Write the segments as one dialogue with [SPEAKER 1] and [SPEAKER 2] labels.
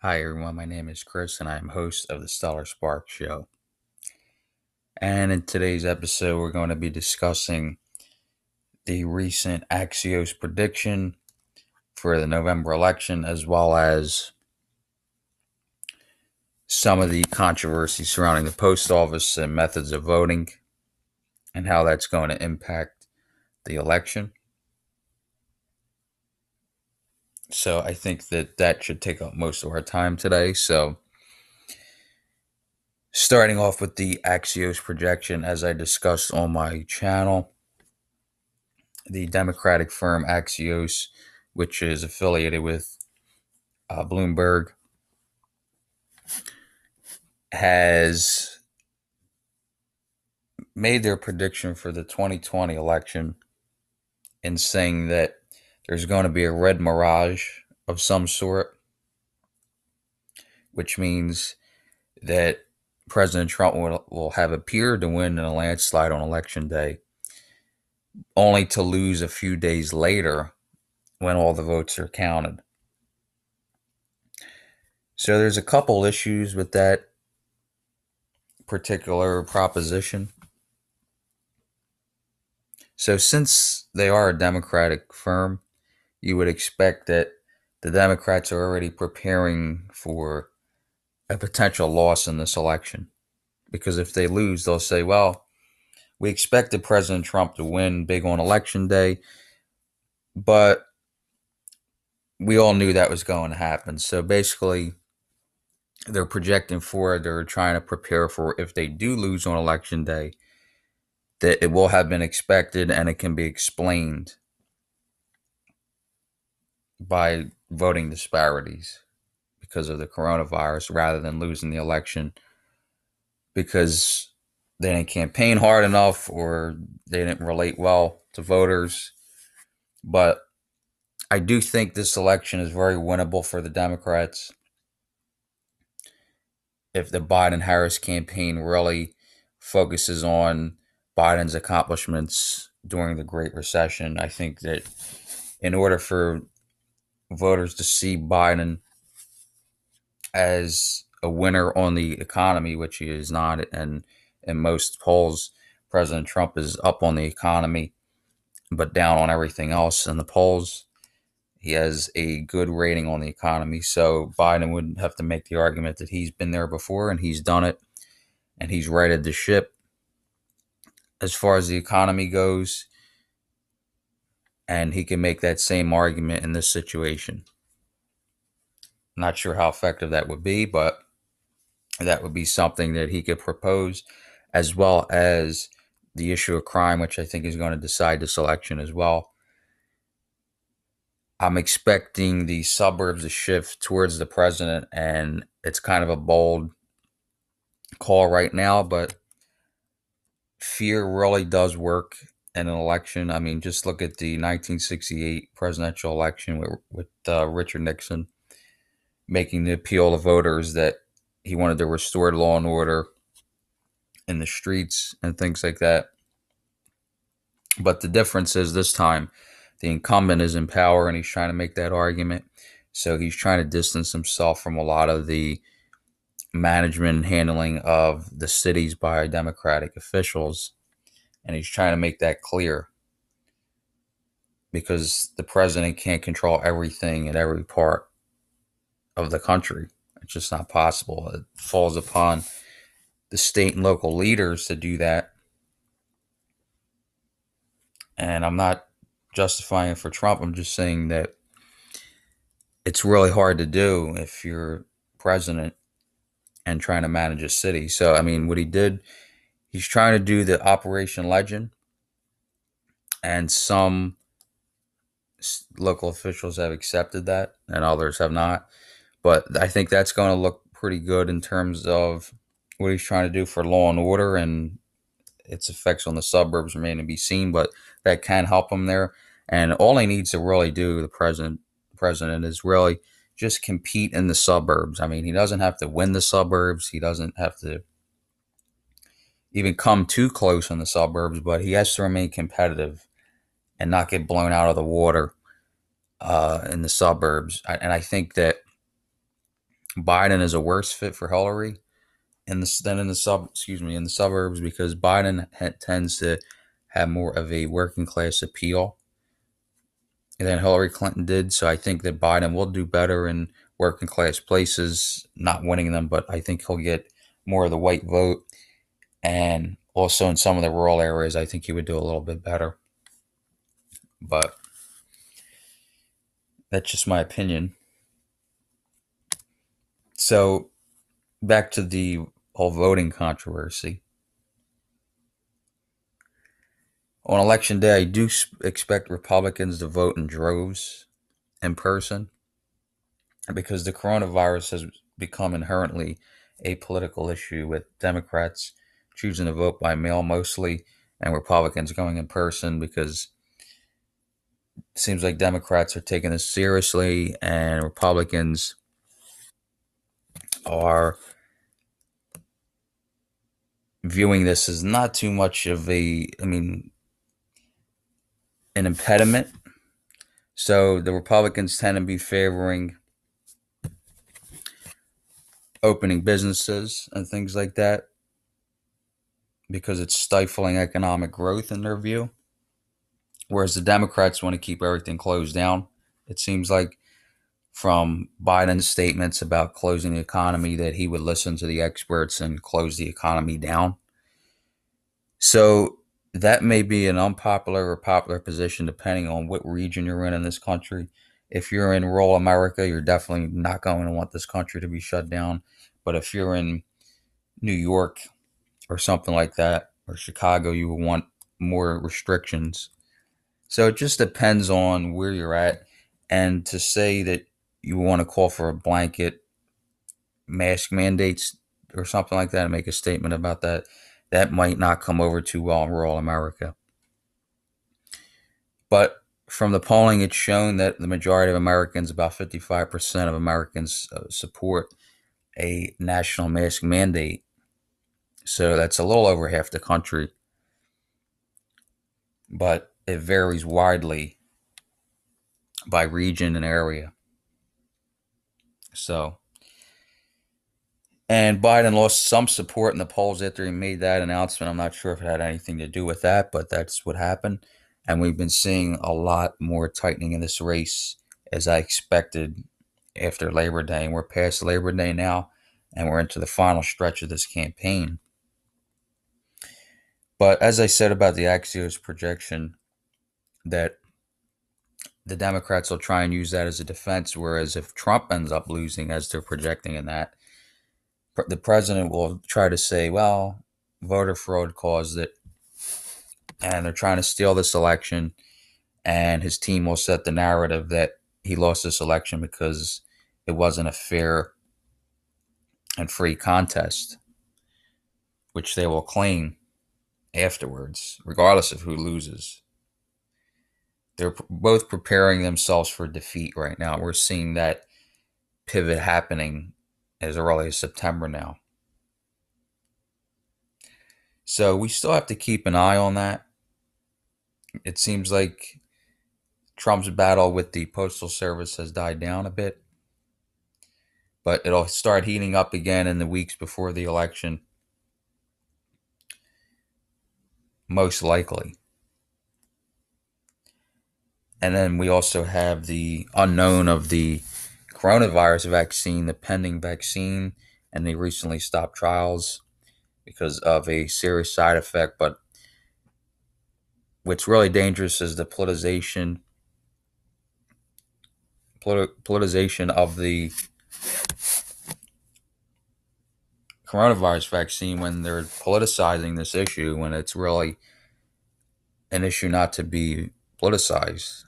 [SPEAKER 1] Hi, everyone. My name is Chris, and I am host of the Stellar Spark Show. And in today's episode, we're going to be discussing the recent Axios prediction for the November election, as well as some of the controversy surrounding the post office and methods of voting, and how that's going to impact the election. So I think that that should take up most of our time today. So starting off with the Axios projection, as I discussed on my channel, the Democratic firm Axios, which is affiliated with uh, Bloomberg, has made their prediction for the 2020 election in saying that there's going to be a red mirage of some sort, which means that President Trump will, will have appeared to win in a landslide on election day, only to lose a few days later when all the votes are counted. So there's a couple issues with that particular proposition. So since they are a Democratic firm, you would expect that the Democrats are already preparing for a potential loss in this election. Because if they lose, they'll say, well, we expected President Trump to win big on election day, but we all knew that was going to happen. So basically, they're projecting for, it, they're trying to prepare for if they do lose on election day, that it will have been expected and it can be explained by voting disparities because of the coronavirus rather than losing the election because they didn't campaign hard enough or they didn't relate well to voters. But I do think this election is very winnable for the Democrats. If the Biden Harris campaign really focuses on Biden's accomplishments during the Great Recession, I think that in order for voters to see Biden as a winner on the economy, which he is not. And in most polls, President Trump is up on the economy, but down on everything else in the polls. He has a good rating on the economy. So Biden wouldn't have to make the argument that he's been there before and he's done it and he's righted the ship. As far as the economy goes, and he can make that same argument in this situation. Not sure how effective that would be, but that would be something that he could propose, as well as the issue of crime, which I think is going to decide this election as well. I'm expecting the suburbs to shift towards the president, and it's kind of a bold call right now, but fear really does work an election. I mean, just look at the 1968 presidential election with, with uh, Richard Nixon making the appeal to voters that he wanted to restore law and order in the streets and things like that. But the difference is this time the incumbent is in power and he's trying to make that argument. So he's trying to distance himself from a lot of the management and handling of the cities by Democratic officials and he's trying to make that clear because the president can't control everything in every part of the country. It's just not possible. It falls upon the state and local leaders to do that. And I'm not justifying it for Trump. I'm just saying that it's really hard to do if you're president and trying to manage a city. So, I mean, what he did He's trying to do the Operation Legend, and some local officials have accepted that, and others have not. But I think that's going to look pretty good in terms of what he's trying to do for law and order, and its effects on the suburbs remain to be seen. But that can help him there. And all he needs to really do, the president, president, is really just compete in the suburbs. I mean, he doesn't have to win the suburbs. He doesn't have to even come too close in the suburbs, but he has to remain competitive and not get blown out of the water uh, in the suburbs. And I think that Biden is a worse fit for Hillary in the than in the sub excuse me in the suburbs because Biden ha- tends to have more of a working class appeal than Hillary Clinton did. So I think that Biden will do better in working class places, not winning them, but I think he'll get more of the white vote. And also in some of the rural areas, I think he would do a little bit better. But that's just my opinion. So back to the whole voting controversy. On election day, I do expect Republicans to vote in droves in person because the coronavirus has become inherently a political issue with Democrats choosing to vote by mail mostly and Republicans going in person because it seems like Democrats are taking this seriously and Republicans are viewing this as not too much of a, I mean, an impediment. So the Republicans tend to be favoring opening businesses and things like that because it's stifling economic growth in their view. Whereas the Democrats want to keep everything closed down. It seems like from Biden's statements about closing the economy that he would listen to the experts and close the economy down. So that may be an unpopular or popular position depending on what region you're in in this country. If you're in rural America, you're definitely not going to want this country to be shut down. But if you're in New York or something like that, or Chicago, you would want more restrictions. So it just depends on where you're at. And to say that you want to call for a blanket mask mandates or something like that and make a statement about that, that might not come over too well in rural America. But from the polling, it's shown that the majority of Americans, about 55% of Americans, uh, support a national mask mandate. So that's a little over half the country. But it varies widely by region and area. So, and Biden lost some support in the polls after he made that announcement. I'm not sure if it had anything to do with that, but that's what happened. And we've been seeing a lot more tightening in this race as I expected after Labor Day. And we're past Labor Day now, and we're into the final stretch of this campaign. But as I said about the Axios projection, that the Democrats will try and use that as a defense. Whereas if Trump ends up losing, as they're projecting in that, the president will try to say, well, voter fraud caused it, and they're trying to steal this election. And his team will set the narrative that he lost this election because it wasn't a fair and free contest, which they will claim afterwards, regardless of who loses they're both preparing themselves for defeat right now. We're seeing that pivot happening as early as September now. So we still have to keep an eye on that. It seems like Trump's battle with the Postal Service has died down a bit, but it'll start heating up again in the weeks before the election. Most likely. And then we also have the unknown of the coronavirus vaccine, the pending vaccine, and they recently stopped trials because of a serious side effect. But what's really dangerous is the politicization politicization of the coronavirus vaccine when they're politicizing this issue when it's really an issue not to be politicized.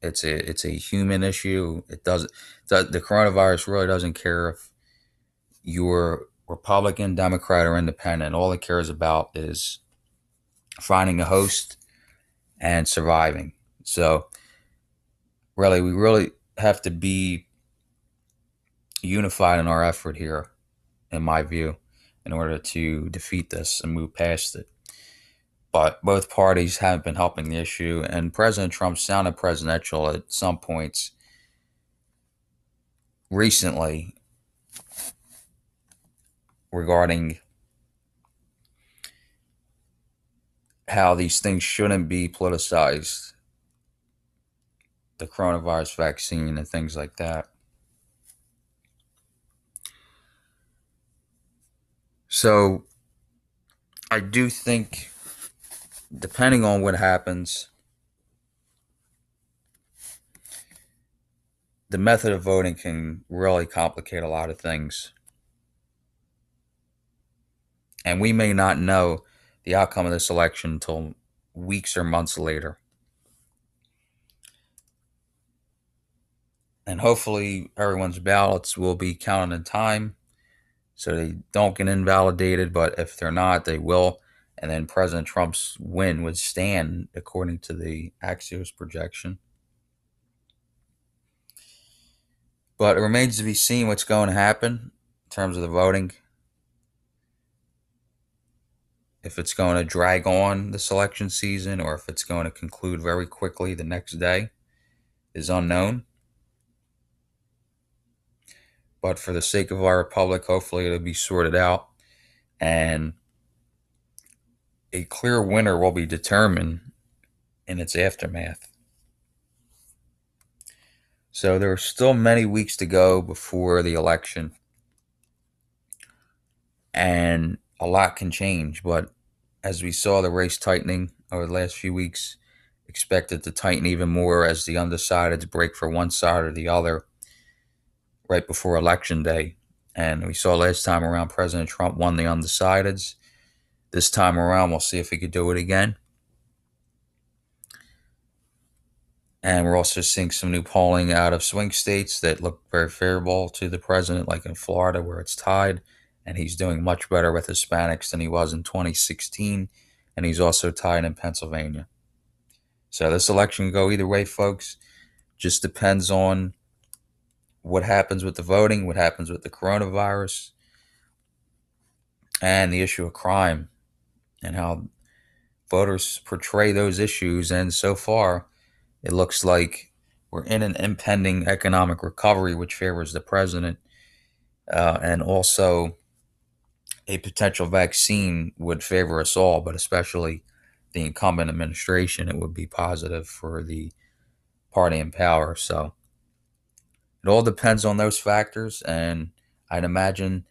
[SPEAKER 1] It's a it's a human issue. It doesn't the coronavirus really doesn't care if you're Republican, Democrat, or Independent. All it cares about is finding a host and surviving. So really, we really have to be unified in our effort here, in my view, in order to defeat this and move past it but both parties haven't been helping the issue. And President Trump sounded presidential at some points recently regarding how these things shouldn't be politicized the coronavirus vaccine and things like that. So I do think, depending on what happens, the method of voting can really complicate a lot of things. And we may not know the outcome of this election until weeks or months later. And hopefully, everyone's ballots will be counted in time so they don't get invalidated. But if they're not, they will. And then President Trump's win would stand according to the Axios projection. But it remains to be seen what's going to happen in terms of the voting. If it's going to drag on the selection season or if it's going to conclude very quickly the next day is unknown. But for the sake of our republic, hopefully it'll be sorted out and a clear winner will be determined in its aftermath. So there are still many weeks to go before the election. And a lot can change. But as we saw the race tightening over the last few weeks, expected to tighten even more as the undecideds break for one side or the other right before election day. And we saw last time around President Trump won the undecideds. This time around, we'll see if he could do it again. And we're also seeing some new polling out of swing states that look very favorable to the president, like in Florida, where it's tied. And he's doing much better with Hispanics than he was in 2016. And he's also tied in Pennsylvania. So this election can go either way, folks. Just depends on what happens with the voting, what happens with the coronavirus, and the issue of crime, and how voters portray those issues. And so far, it looks like we're in an impending economic recovery, which favors the president, uh, and also a potential vaccine would favor us all, but especially the incumbent administration. It would be positive for the party in power. So it all depends on those factors, and I'd imagine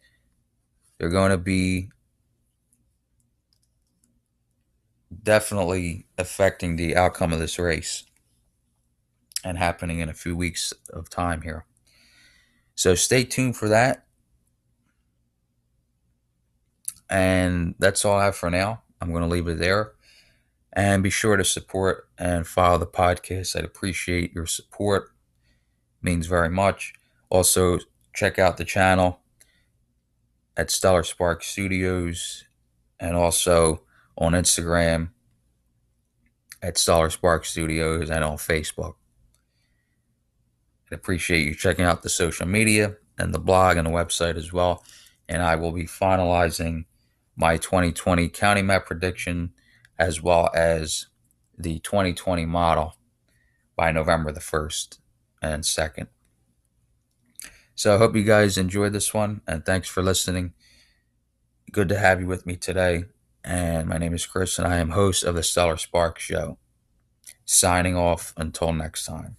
[SPEAKER 1] they're going to be definitely affecting the outcome of this race and happening in a few weeks of time here. So stay tuned for that. And that's all I have for now. I'm going to leave it there. And be sure to support and follow the podcast. I'd appreciate your support. Means very much. Also, check out the channel at Stellar Spark Studios and also on Instagram at Stellar Spark Studios and on Facebook. I appreciate you checking out the social media and the blog and the website as well. And I will be finalizing my 2020 county map prediction as well as the 2020 model by November the 1st and 2nd. So I hope you guys enjoyed this one and thanks for listening. Good to have you with me today. And my name is Chris and I am host of the Stellar Spark Show. Signing off until next time.